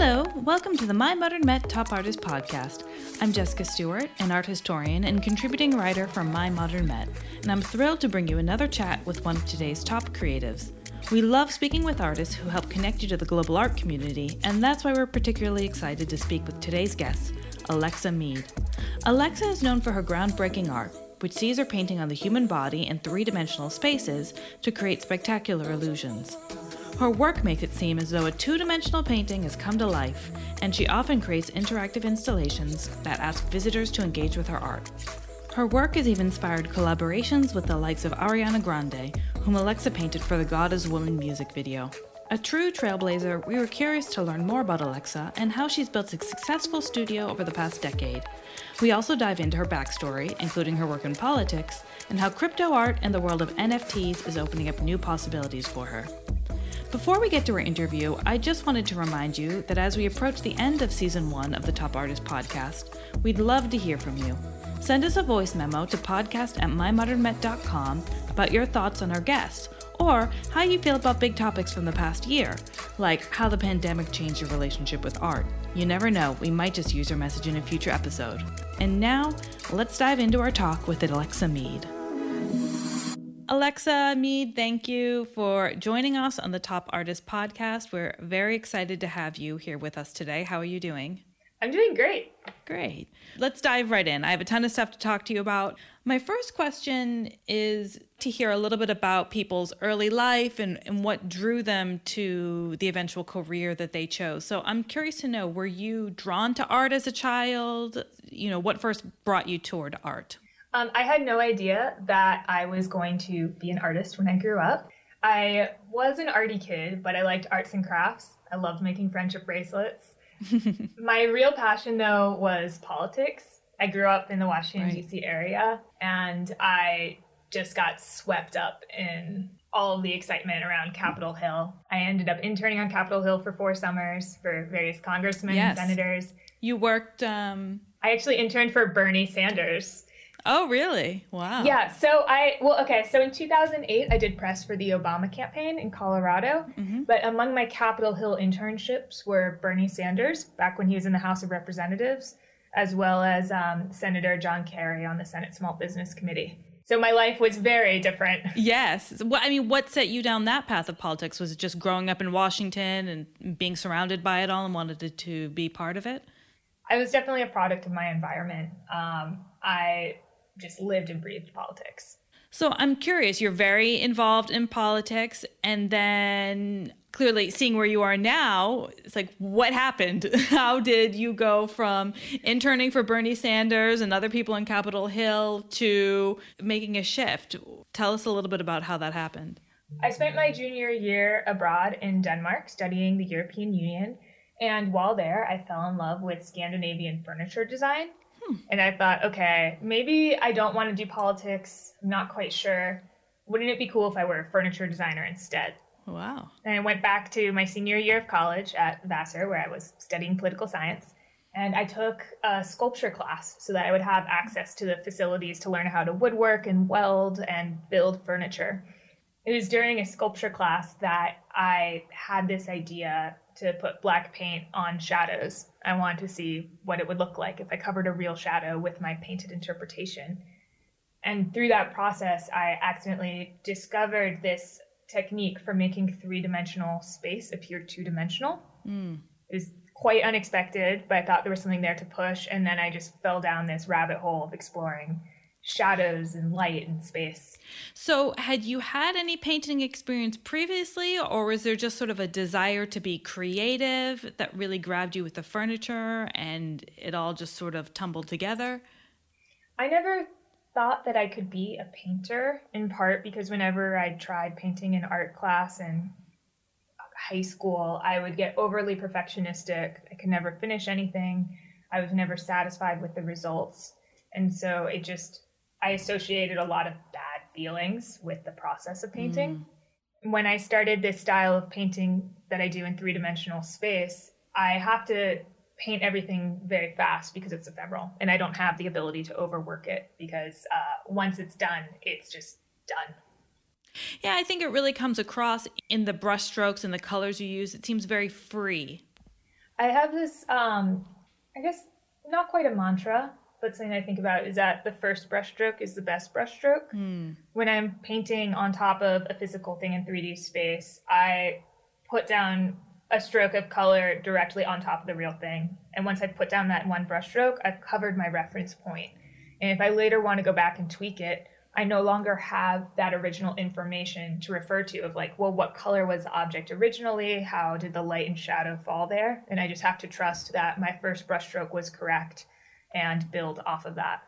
Hello, welcome to the My Modern Met Top Artist podcast. I'm Jessica Stewart, an art historian and contributing writer for My Modern Met, and I'm thrilled to bring you another chat with one of today's top creatives. We love speaking with artists who help connect you to the global art community, and that's why we're particularly excited to speak with today's guest, Alexa Meade. Alexa is known for her groundbreaking art, which sees her painting on the human body in three dimensional spaces to create spectacular illusions. Her work makes it seem as though a two dimensional painting has come to life, and she often creates interactive installations that ask visitors to engage with her art. Her work has even inspired collaborations with the likes of Ariana Grande, whom Alexa painted for the God is Woman music video. A true trailblazer, we were curious to learn more about Alexa and how she's built a successful studio over the past decade. We also dive into her backstory, including her work in politics, and how crypto art and the world of NFTs is opening up new possibilities for her. Before we get to our interview, I just wanted to remind you that as we approach the end of season one of the Top Artist podcast, we'd love to hear from you. Send us a voice memo to podcast at mymodernmet.com about your thoughts on our guests or how you feel about big topics from the past year, like how the pandemic changed your relationship with art. You never know, we might just use your message in a future episode. And now, let's dive into our talk with Alexa Meade. Alexa Meade, thank you for joining us on the Top Artist podcast. We're very excited to have you here with us today. How are you doing? I'm doing great. Great. Let's dive right in. I have a ton of stuff to talk to you about. My first question is to hear a little bit about people's early life and, and what drew them to the eventual career that they chose. So I'm curious to know were you drawn to art as a child? You know, what first brought you toward art? Um, I had no idea that I was going to be an artist when I grew up. I was an arty kid, but I liked arts and crafts. I loved making friendship bracelets. My real passion, though, was politics. I grew up in the Washington, right. D.C. area, and I just got swept up in all of the excitement around Capitol Hill. I ended up interning on Capitol Hill for four summers for various congressmen yes. and senators. You worked. Um... I actually interned for Bernie Sanders. Oh, really? Wow. Yeah. So I, well, okay. So in 2008, I did press for the Obama campaign in Colorado. Mm-hmm. But among my Capitol Hill internships were Bernie Sanders, back when he was in the House of Representatives, as well as um, Senator John Kerry on the Senate Small Business Committee. So my life was very different. Yes. Well, I mean, what set you down that path of politics? Was it just growing up in Washington and being surrounded by it all and wanted to be part of it? I was definitely a product of my environment. Um, I just lived and breathed politics. So I'm curious, you're very involved in politics, and then clearly seeing where you are now, it's like, what happened? How did you go from interning for Bernie Sanders and other people in Capitol Hill to making a shift? Tell us a little bit about how that happened. I spent my junior year abroad in Denmark studying the European Union. And while there, I fell in love with Scandinavian furniture design. And I thought, okay, maybe I don't want to do politics. I'm not quite sure. Wouldn't it be cool if I were a furniture designer instead? Oh, wow. And I went back to my senior year of college at Vassar, where I was studying political science. And I took a sculpture class so that I would have access to the facilities to learn how to woodwork and weld and build furniture. It was during a sculpture class that I had this idea to put black paint on shadows. I wanted to see what it would look like if I covered a real shadow with my painted interpretation. And through that process, I accidentally discovered this technique for making three dimensional space appear two dimensional. Mm. It was quite unexpected, but I thought there was something there to push. And then I just fell down this rabbit hole of exploring shadows and light and space. So, had you had any painting experience previously, or was there just sort of a desire to be creative that really grabbed you with the furniture and it all just sort of tumbled together? I never thought that I could be a painter, in part because whenever I tried painting in art class in high school, I would get overly perfectionistic. I could never finish anything. I was never satisfied with the results. And so it just I associated a lot of bad feelings with the process of painting. Mm. When I started this style of painting that I do in three dimensional space, I have to paint everything very fast because it's ephemeral and I don't have the ability to overwork it because uh, once it's done, it's just done. Yeah, I think it really comes across in the brushstrokes and the colors you use. It seems very free. I have this, um, I guess, not quite a mantra, but something I think about is that the first brushstroke is the best brushstroke. Mm. When I'm painting on top of a physical thing in 3D space, I put down a stroke of color directly on top of the real thing. And once I've put down that one brushstroke, I've covered my reference point. And if I later want to go back and tweak it, I no longer have that original information to refer to of like, well, what color was the object originally? How did the light and shadow fall there? And I just have to trust that my first brushstroke was correct and build off of that.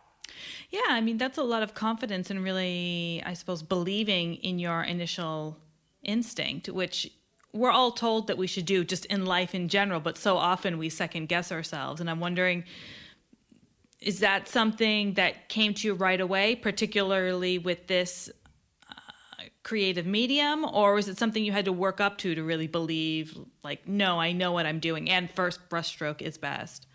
Yeah, I mean, that's a lot of confidence and really, I suppose, believing in your initial instinct, which we're all told that we should do just in life in general, but so often we second guess ourselves. And I'm wondering, is that something that came to you right away, particularly with this uh, creative medium, or was it something you had to work up to to really believe, like, no, I know what I'm doing, and first brushstroke is best?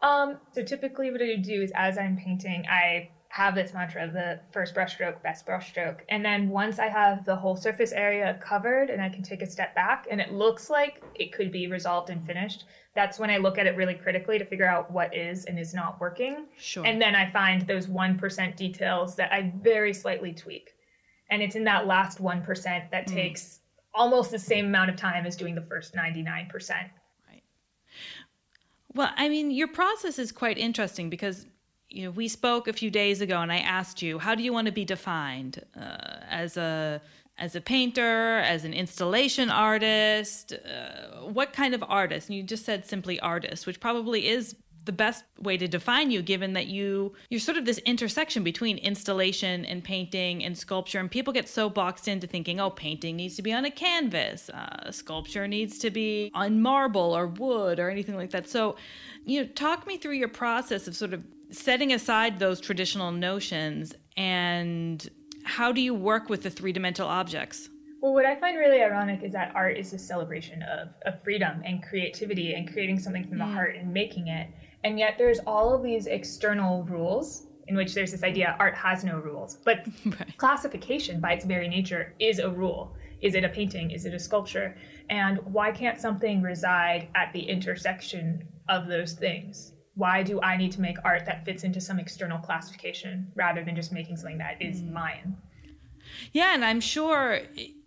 Um, so typically, what I do is as I'm painting, I have this mantra of the first brushstroke, best brushstroke. And then once I have the whole surface area covered and I can take a step back and it looks like it could be resolved and finished, that's when I look at it really critically to figure out what is and is not working. Sure. And then I find those 1% details that I very slightly tweak. And it's in that last 1% that mm. takes almost the same amount of time as doing the first 99%. Right. Well, I mean, your process is quite interesting because you know, we spoke a few days ago, and I asked you, how do you want to be defined uh, as a as a painter, as an installation artist? Uh, what kind of artist? And you just said simply artist, which probably is the best way to define you given that you you're sort of this intersection between installation and painting and sculpture and people get so boxed into thinking oh painting needs to be on a canvas uh, sculpture needs to be on marble or wood or anything like that so you know talk me through your process of sort of setting aside those traditional notions and how do you work with the three-dimensional objects well, what I find really ironic is that art is a celebration of, of freedom and creativity and creating something from the mm. heart and making it. And yet there's all of these external rules in which there's this idea art has no rules. But right. classification by its very nature is a rule. Is it a painting? Is it a sculpture? And why can't something reside at the intersection of those things? why do I need to make art that fits into some external classification rather than just making something that is mm. mine? Yeah, and I'm sure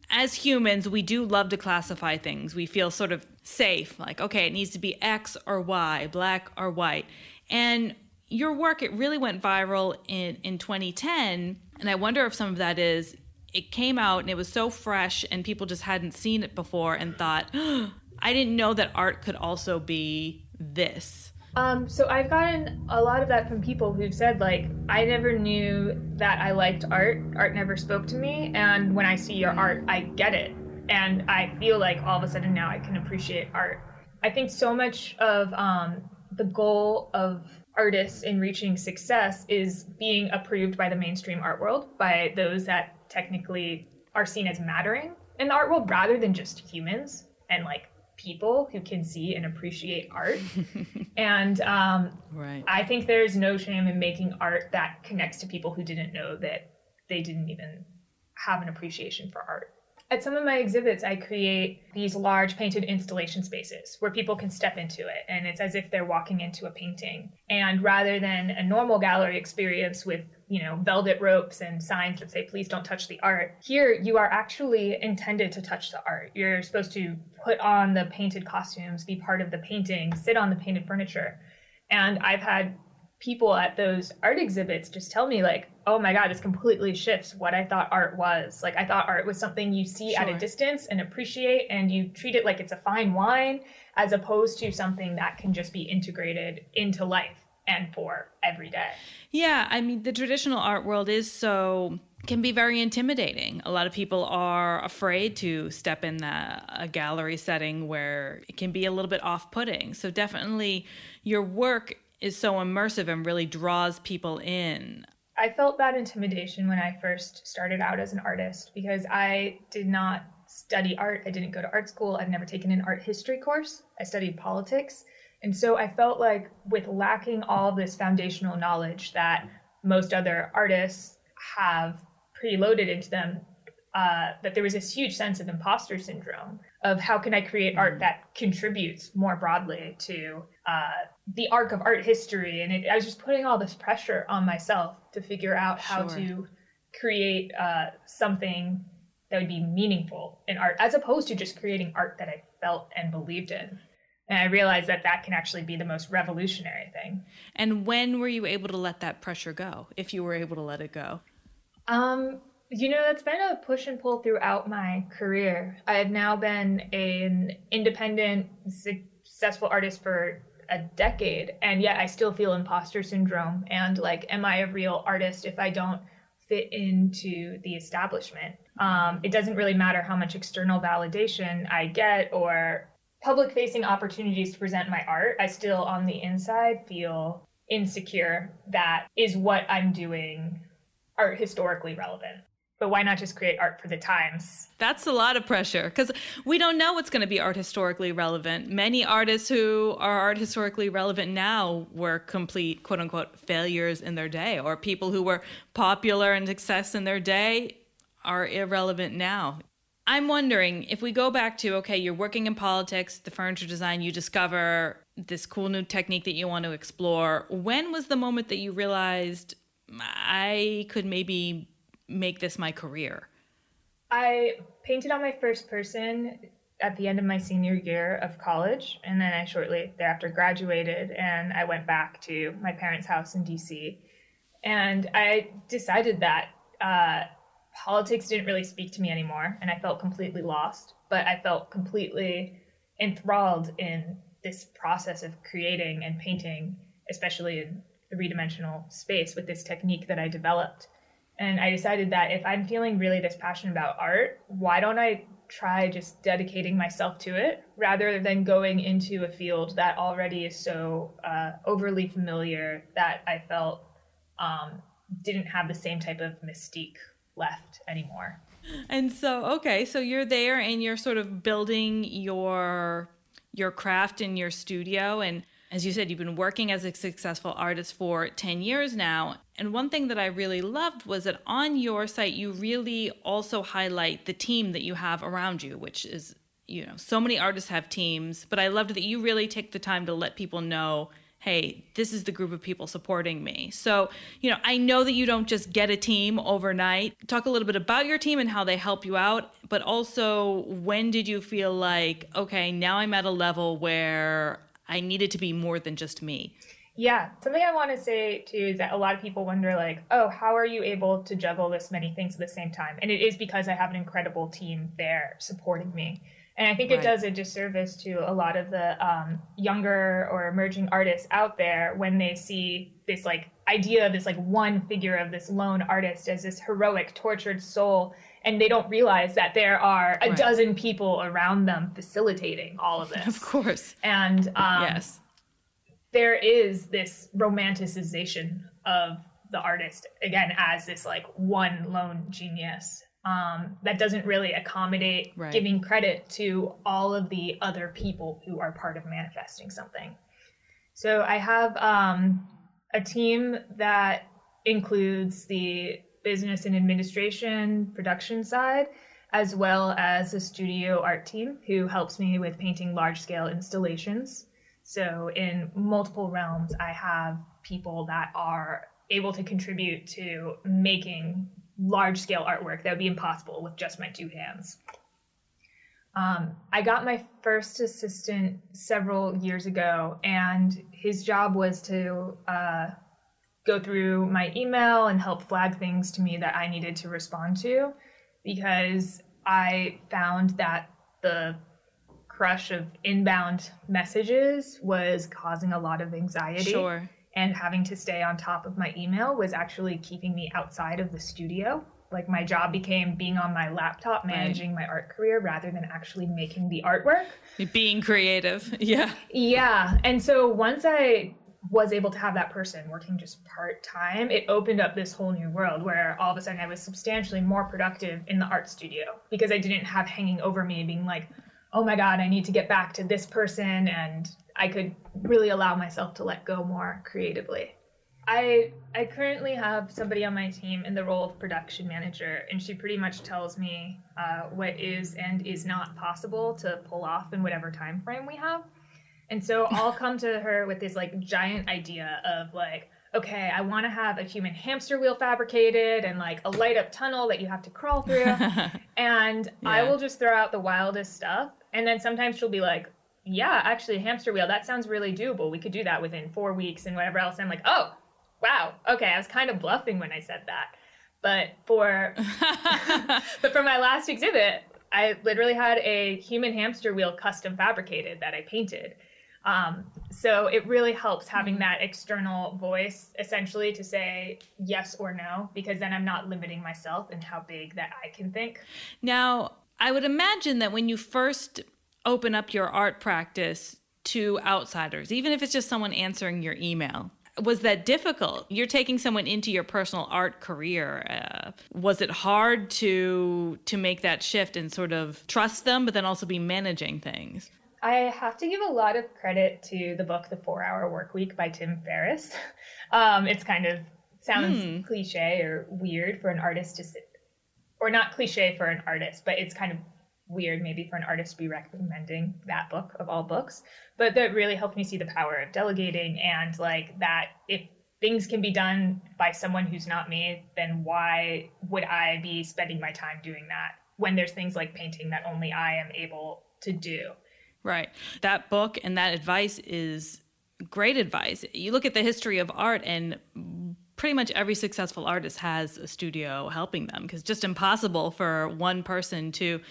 as humans, we do love to classify things. We feel sort of safe, like, okay, it needs to be X or Y, black or white. And your work, it really went viral in, in 2010. And I wonder if some of that is it came out and it was so fresh and people just hadn't seen it before and thought, oh, I didn't know that art could also be this. Um, so I've gotten a lot of that from people who've said like, I never knew that I liked art. Art never spoke to me, and when I see your art, I get it, and I feel like all of a sudden now I can appreciate art. I think so much of um, the goal of artists in reaching success is being approved by the mainstream art world, by those that technically are seen as mattering in the art world rather than just humans and like people who can see and appreciate art. and um, right. I think there's no shame in making art that connects to people who didn't know that they didn't even have an appreciation for art. At some of my exhibits, I create these large painted installation spaces where people can step into it, and it's as if they're walking into a painting. And rather than a normal gallery experience with you know, velvet ropes and signs that say, please don't touch the art. Here, you are actually intended to touch the art. You're supposed to put on the painted costumes, be part of the painting, sit on the painted furniture. And I've had people at those art exhibits just tell me, like, oh my God, this completely shifts what I thought art was. Like, I thought art was something you see sure. at a distance and appreciate, and you treat it like it's a fine wine, as opposed to something that can just be integrated into life and for every day. Yeah, I mean, the traditional art world is so can be very intimidating. A lot of people are afraid to step in the, a gallery setting where it can be a little bit off-putting. So definitely your work is so immersive and really draws people in. I felt that intimidation when I first started out as an artist because I did not study art. I didn't go to art school. I've never taken an art history course. I studied politics. And so I felt like with lacking all this foundational knowledge that most other artists have preloaded into them, uh, that there was this huge sense of imposter syndrome of how can I create art that contributes more broadly to uh, the arc of art history. And it, I was just putting all this pressure on myself to figure out how Sure. to create uh, something that would be meaningful in art, as opposed to just creating art that I felt and believed in. And I realized that that can actually be the most revolutionary thing. And when were you able to let that pressure go, if you were able to let it go? Um, you know, that's been a push and pull throughout my career. I've now been an independent, successful artist for a decade, and yet I still feel imposter syndrome. And like, am I a real artist if I don't fit into the establishment? Um, it doesn't really matter how much external validation I get or public facing opportunities to present my art. I still, on the inside, feel insecure that is what I'm doing art historically relevant. But why not just create art for the times? That's a lot of pressure because we don't know what's going to be art historically relevant. Many artists who are art historically relevant now were complete quote unquote failures in their day, or people who were popular and success in their day are irrelevant now. I'm wondering if we go back to okay, you're working in politics, the furniture design, you discover this cool new technique that you want to explore. When was the moment that you realized I could maybe make this my career? I painted on my first person at the end of my senior year of college, and then I shortly thereafter graduated, and I went back to my parents' house in DC. And I decided that uh, politics didn't really speak to me anymore, and I felt completely lost, but I felt completely enthralled in this process of creating and painting, especially in three dimensional space with this technique that I developed. And I decided that if I'm feeling really this passionate about art, why don't I try just dedicating myself to it rather than going into a field that already is so uh, overly familiar that I felt um, didn't have the same type of mystique left anymore. And so, okay, so you're there and you're sort of building your your craft in your studio and as you said you've been working as a successful artist for 10 years now. And one thing that I really loved was that on your site you really also highlight the team that you have around you, which is you know, so many artists have teams, but I loved that you really take the time to let people know hey, this is the group of people supporting me. So, you know, I know that you don't just get a team overnight. Talk a little bit about your team and how they help you out, but also when did you feel like, okay, now I'm at a level where I needed to be more than just me? Yeah, something I want to say too is that a lot of people wonder, like, oh, how are you able to juggle this many things at the same time? And it is because I have an incredible team there supporting me. And I think Right. it does a disservice to a lot of the um, younger or emerging artists out there when they see this like idea of this like one figure of this lone artist as this heroic, tortured soul. And they don't realize that there are a Right. dozen people around them facilitating all of this. Of course. And um, yes. there is this romanticization of the artist again as this like one lone genius um, that doesn't really accommodate Right. giving credit to all of the other people who are part of manifesting something. So I have um, a team that includes the business and administration production side, as well as a studio art team who helps me with painting large scale installations. So, in multiple realms, I have people that are able to contribute to making large scale artwork that would be impossible with just my two hands. Um, I got my first assistant several years ago, and his job was to uh, go through my email and help flag things to me that I needed to respond to because I found that the crush of inbound messages was causing a lot of anxiety Sure. and having to stay on top of my email was actually keeping me outside of the studio. Like my job became being on my laptop managing my art career rather than actually making the artwork. Being creative. Yeah. Yeah. And so once I was able to have that person working just part time, it opened up this whole new world where all of a sudden I was substantially more productive in the art studio because I didn't have hanging over me being like, oh my God, I need to get back to this person. And I could really allow myself to let go more creatively. I I currently have somebody on my team in the role of production manager, and she pretty much tells me uh, what is and is not possible to pull off in whatever time frame we have. And so I'll come to her with this like giant idea of like, okay, I want to have a human hamster wheel fabricated and like a light up tunnel that you have to crawl through. and yeah. I will just throw out the wildest stuff. And then sometimes she'll be like, yeah, actually, hamster wheel, that sounds really doable. We could do that within four weeks and whatever else. And I'm like, oh, wow. Okay. I was kind of bluffing when I said that. But for, but for my last exhibit, I literally had a human hamster wheel custom fabricated that I painted. Um, so it really helps having that external voice essentially to say yes or no, because then I'm not limiting myself in how big that I can think. Now, I would imagine that when you first open up your art practice to outsiders, even if it's just someone answering your email, was that difficult? You're taking someone into your personal art career. Uh, was it hard to to make that shift and sort of trust them, but then also be managing things? I have to give a lot of credit to the book The Four Hour Work Week by Tim Ferriss. Um, it's kind of sounds hmm. cliche or weird for an artist to sit, or not cliche for an artist, but it's kind of weird maybe for an artist to be recommending that book of all books. But that really helped me see the power of delegating and like that if things can be done by someone who's not me, then why would I be spending my time doing that when there's things like painting that only I am able to do? Right. That book and that advice is great advice. You look at the history of art and pretty much every successful artist has a studio helping them because just impossible for one person to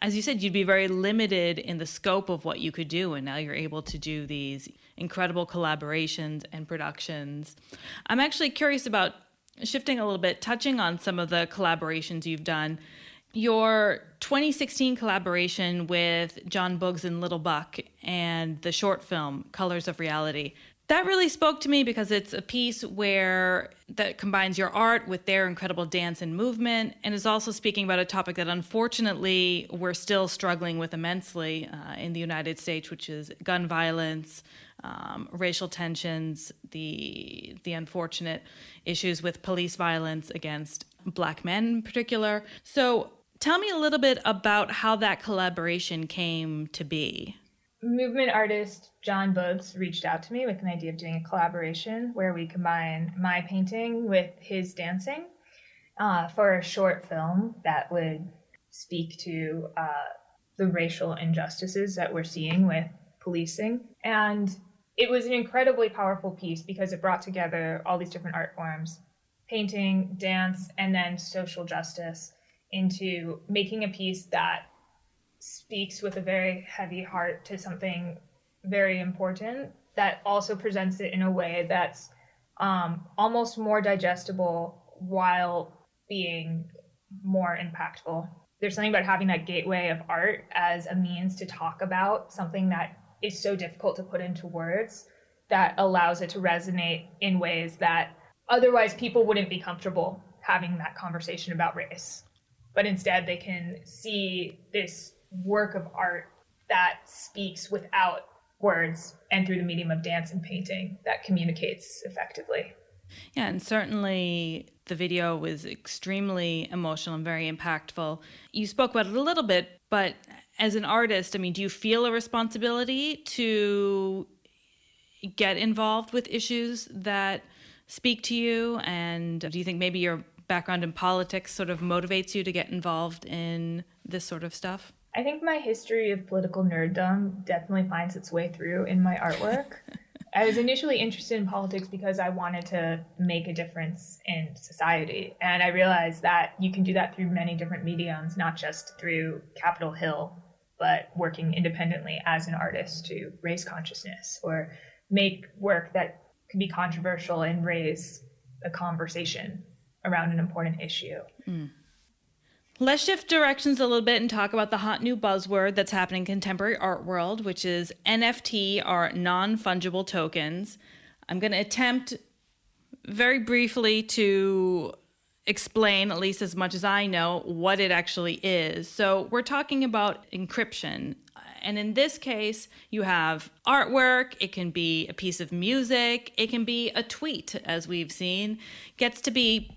as you said you'd be very limited in the scope of what you could do and now you're able to do these incredible collaborations and productions. I'm actually curious about shifting a little bit touching on some of the collaborations you've done your 2016 collaboration with John Boogz and Little Buck and the short film Colors of Reality. That really spoke to me because it's a piece where that combines your art with their incredible dance and movement and is also speaking about a topic that unfortunately we're still struggling with immensely uh, in the United States, which is gun violence, um, racial tensions, the the unfortunate issues with police violence against black men in particular. So Tell me a little bit about how that collaboration came to be. Movement artist John Boogz reached out to me with an idea of doing a collaboration where we combine my painting with his dancing uh, for a short film that would speak to uh, the racial injustices that we're seeing with policing. And it was an incredibly powerful piece because it brought together all these different art forms painting, dance, and then social justice into making a piece that speaks with a very heavy heart to something very important that also presents it in a way that's um, almost more digestible while being more impactful. There's something about having that gateway of art as a means to talk about something that is so difficult to put into words that allows it to resonate in ways that otherwise people wouldn't be comfortable having that conversation about race but instead they can see this work of art that speaks without words and through the medium of dance and painting that communicates effectively. Yeah, and certainly the video was extremely emotional and very impactful. You spoke about it a little bit, but as an artist, I mean, do you feel a responsibility to get involved with issues that speak to you? And do you think maybe your background in politics sort of motivates you to get involved in this sort of stuff? I think my history of political nerddom definitely finds its way through in my artwork. I was initially interested in politics because I wanted to make a difference in society. And I realized that you can do that through many different mediums, not just through Capitol Hill, but working independently as an artist to raise consciousness or make work that can be controversial and raise a conversation around an important issue. Mm. Let's shift directions a little bit and talk about the hot new buzzword that's happening in contemporary art world, which is NFT or non-fungible tokens. I'm going to attempt very briefly to explain, at least as much as I know, what it actually is. So, we're talking about encryption And in this case, you have artwork, it can be a piece of music, it can be a tweet, as we've seen, gets to be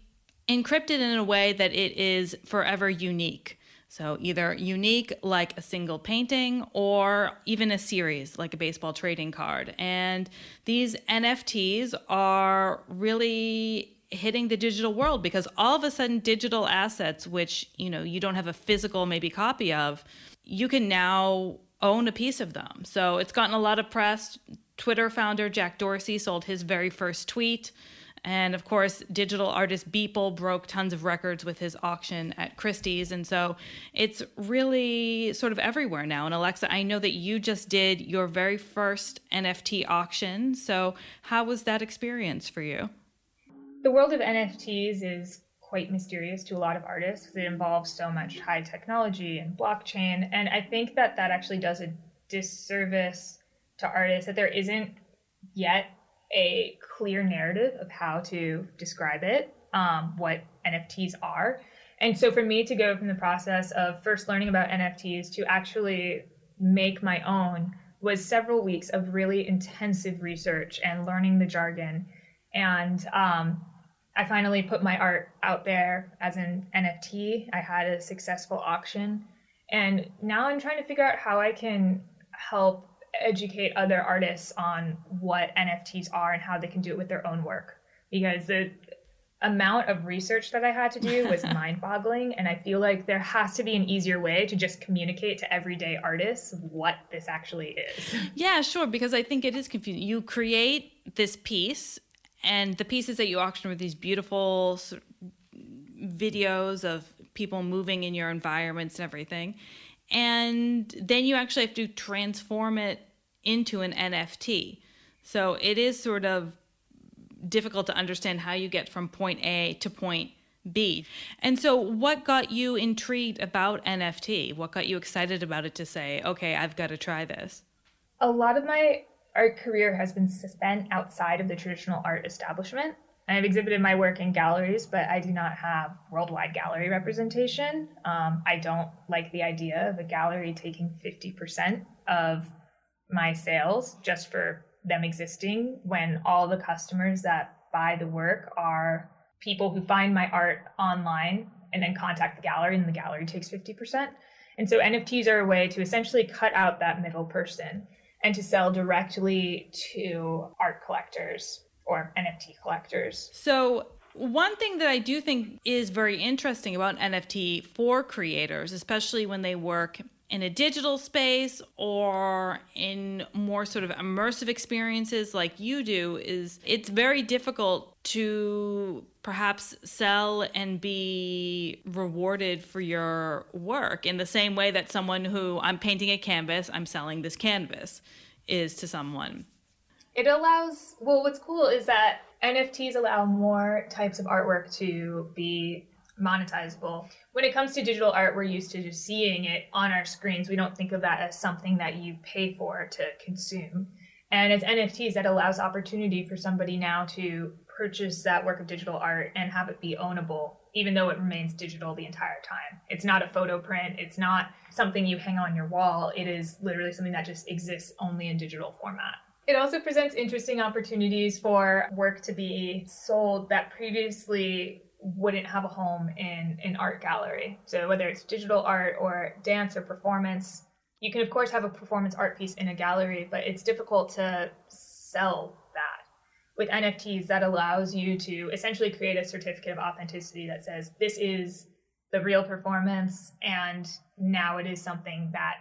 encrypted in a way that it is forever unique. So, either unique like a single painting or even a series like a baseball trading card. And these NFTs are really hitting the digital world because all of a sudden digital assets which, you know, you don't have a physical maybe copy of, you can now own a piece of them. So, it's gotten a lot of press. Twitter founder Jack Dorsey sold his very first tweet and of course, digital artist Beeple broke tons of records with his auction at Christie's. And so it's really sort of everywhere now. And Alexa, I know that you just did your very first NFT auction. So how was that experience for you? The world of NFTs is quite mysterious to a lot of artists because it involves so much high technology and blockchain. And I think that that actually does a disservice to artists that there isn't yet a clear narrative of how to describe it, um, what NFTs are. And so for me to go from the process of first learning about NFTs to actually make my own was several weeks of really intensive research and learning the jargon. And um, I finally put my art out there as an NFT. I had a successful auction. And now I'm trying to figure out how I can help educate other artists on what NFTs are and how they can do it with their own work. Because the amount of research that I had to do was mind boggling. And I feel like there has to be an easier way to just communicate to everyday artists what this actually is. Yeah, sure. Because I think it is confusing. You create this piece, and the pieces that you auction are these beautiful videos of people moving in your environments and everything. And then you actually have to transform it into an NFT. So it is sort of difficult to understand how you get from point A to point B. And so, what got you intrigued about NFT? What got you excited about it to say, okay, I've got to try this? A lot of my art career has been spent outside of the traditional art establishment. I've exhibited my work in galleries, but I do not have worldwide gallery representation. Um, I don't like the idea of a gallery taking 50% of my sales just for them existing when all the customers that buy the work are people who find my art online and then contact the gallery and the gallery takes 50%. And so NFTs are a way to essentially cut out that middle person and to sell directly to art collectors or NFT collectors. So one thing that I do think is very interesting about NFT for creators, especially when they work in a digital space or in more sort of immersive experiences like you do is it's very difficult to perhaps sell and be rewarded for your work in the same way that someone who I'm painting a canvas, I'm selling this canvas is to someone. It allows well what's cool is that NFTs allow more types of artwork to be monetizable. When it comes to digital art, we're used to just seeing it on our screens. We don't think of that as something that you pay for to consume. And it's NFTs that allows opportunity for somebody now to purchase that work of digital art and have it be ownable, even though it remains digital the entire time. It's not a photo print, it's not something you hang on your wall. It is literally something that just exists only in digital format. It also presents interesting opportunities for work to be sold that previously wouldn't have a home in an art gallery. So whether it's digital art or dance or performance, you can of course have a performance art piece in a gallery, but it's difficult to sell that. With NFTs, that allows you to essentially create a certificate of authenticity that says this is the real performance and now it is something that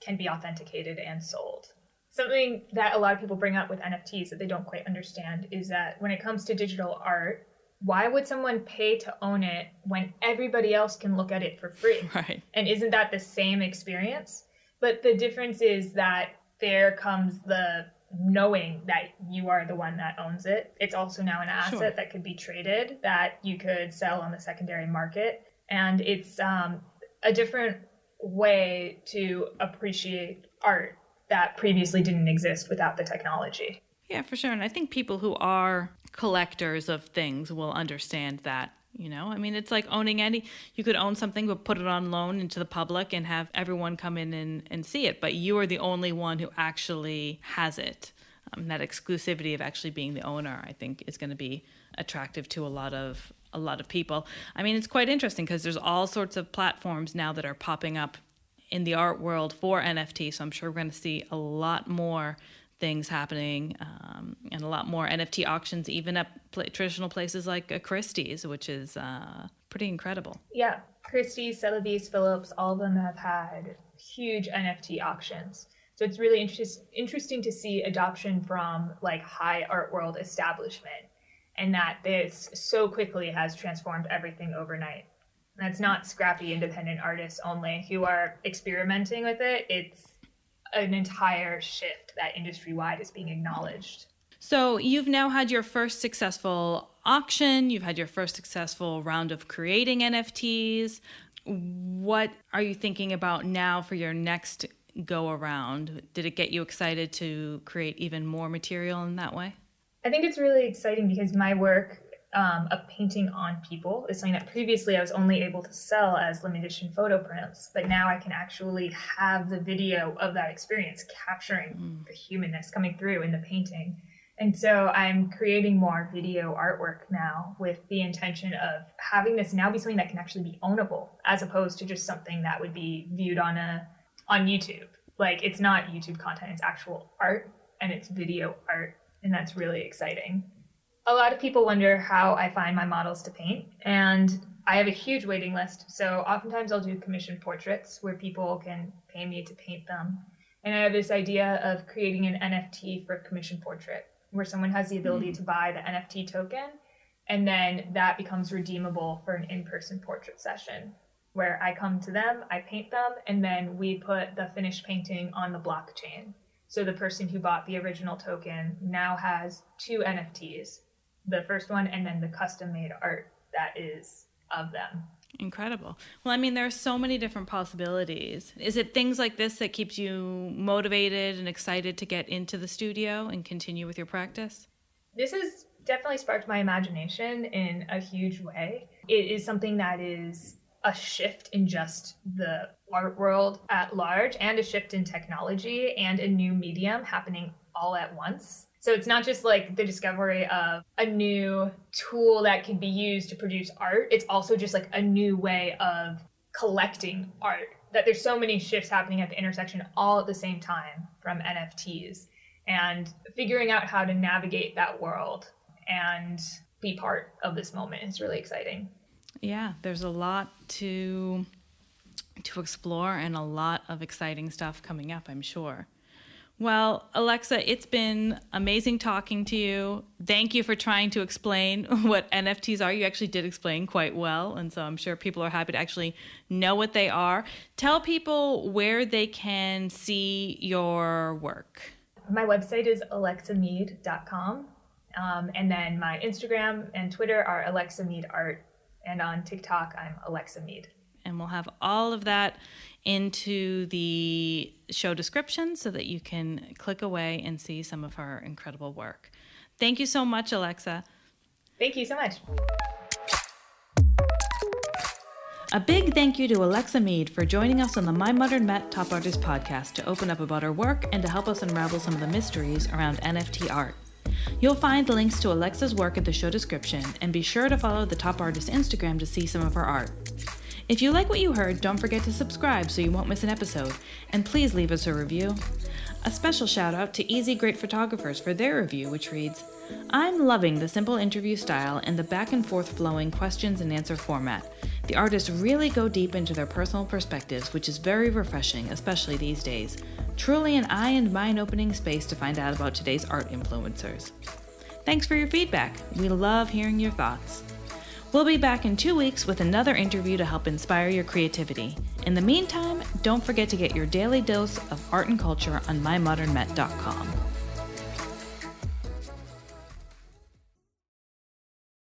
can be authenticated and sold. Something that a lot of people bring up with NFTs that they don't quite understand is that when it comes to digital art, why would someone pay to own it when everybody else can look at it for free? Right. And isn't that the same experience? But the difference is that there comes the knowing that you are the one that owns it. It's also now an asset sure. that could be traded, that you could sell on the secondary market. And it's um, a different way to appreciate art that previously didn't exist without the technology. Yeah, for sure. And I think people who are collectors of things will understand that You know, I mean, it's like owning any, you could own something, but put it on loan into the public and have everyone come in and, and see it. But you are the only one who actually has it. Um, that exclusivity of actually being the owner, I think, is going to be attractive to a lot of a lot of people. I mean, it's quite interesting because there's all sorts of platforms now that are popping up in the art world for NFT. So I'm sure we're going to see a lot more things happening um, and a lot more NFT auctions, even at pl- traditional places like a Christie's, which is uh, pretty incredible. Yeah, Christie's, Sotheby's, Phillips, all of them have had huge NFT auctions. So it's really interest- interesting to see adoption from like high art world establishment and that this so quickly has transformed everything overnight. That's not scrappy independent artists only who are experimenting with it. It's an entire shift that industry wide is being acknowledged. So you've now had your first successful auction, you've had your first successful round of creating NFTs. What are you thinking about now for your next go around? Did it get you excited to create even more material in that way? I think it's really exciting because my work um, of painting on people is something that previously I was only able to sell as limited edition photo prints, but now I can actually have the video of that experience capturing mm. the humanness coming through in the painting. And so I'm creating more video artwork now with the intention of having this now be something that can actually be ownable as opposed to just something that would be viewed on a on YouTube. Like it's not YouTube content, it's actual art and it's video art and that's really exciting. A lot of people wonder how I find my models to paint, and I have a huge waiting list. So oftentimes I'll do commissioned portraits where people can pay me to paint them. And I have this idea of creating an NFT for a commission portrait where someone has the ability mm. to buy the NFT token and then that becomes redeemable for an in-person portrait session where I come to them, I paint them, and then we put the finished painting on the blockchain. So the person who bought the original token now has two NFTs the first one and then the custom made art that is of them. Incredible. Well, I mean, there are so many different possibilities. Is it things like this that keeps you motivated and excited to get into the studio and continue with your practice? This has definitely sparked my imagination in a huge way. It is something that is a shift in just the art world at large and a shift in technology and a new medium happening all at once. So it's not just like the discovery of a new tool that can be used to produce art, it's also just like a new way of collecting art. That there's so many shifts happening at the intersection all at the same time from NFTs and figuring out how to navigate that world and be part of this moment is really exciting. Yeah, there's a lot to to explore and a lot of exciting stuff coming up, I'm sure. Well, Alexa, it's been amazing talking to you. Thank you for trying to explain what NFTs are. You actually did explain quite well, and so I'm sure people are happy to actually know what they are. Tell people where they can see your work. My website is alexameade.com. Um, and then my Instagram and Twitter are Alexa Meade Art and on TikTok, I'm Alexa Meade. And we'll have all of that into the show description so that you can click away and see some of her incredible work. Thank you so much, Alexa. Thank you so much. A big thank you to Alexa Meade for joining us on the My Modern Met Top Artist podcast to open up about her work and to help us unravel some of the mysteries around NFT art. You'll find links to Alexa's work in the show description, and be sure to follow the Top Artist Instagram to see some of her art. If you like what you heard, don't forget to subscribe so you won't miss an episode, and please leave us a review. A special shout out to Easy Great Photographers for their review, which reads I'm loving the simple interview style and the back and forth flowing questions and answer format. The artists really go deep into their personal perspectives, which is very refreshing, especially these days. Truly an eye and mind opening space to find out about today's art influencers. Thanks for your feedback. We love hearing your thoughts. We'll be back in two weeks with another interview to help inspire your creativity. In the meantime, don't forget to get your daily dose of art and culture on mymodernmet.com.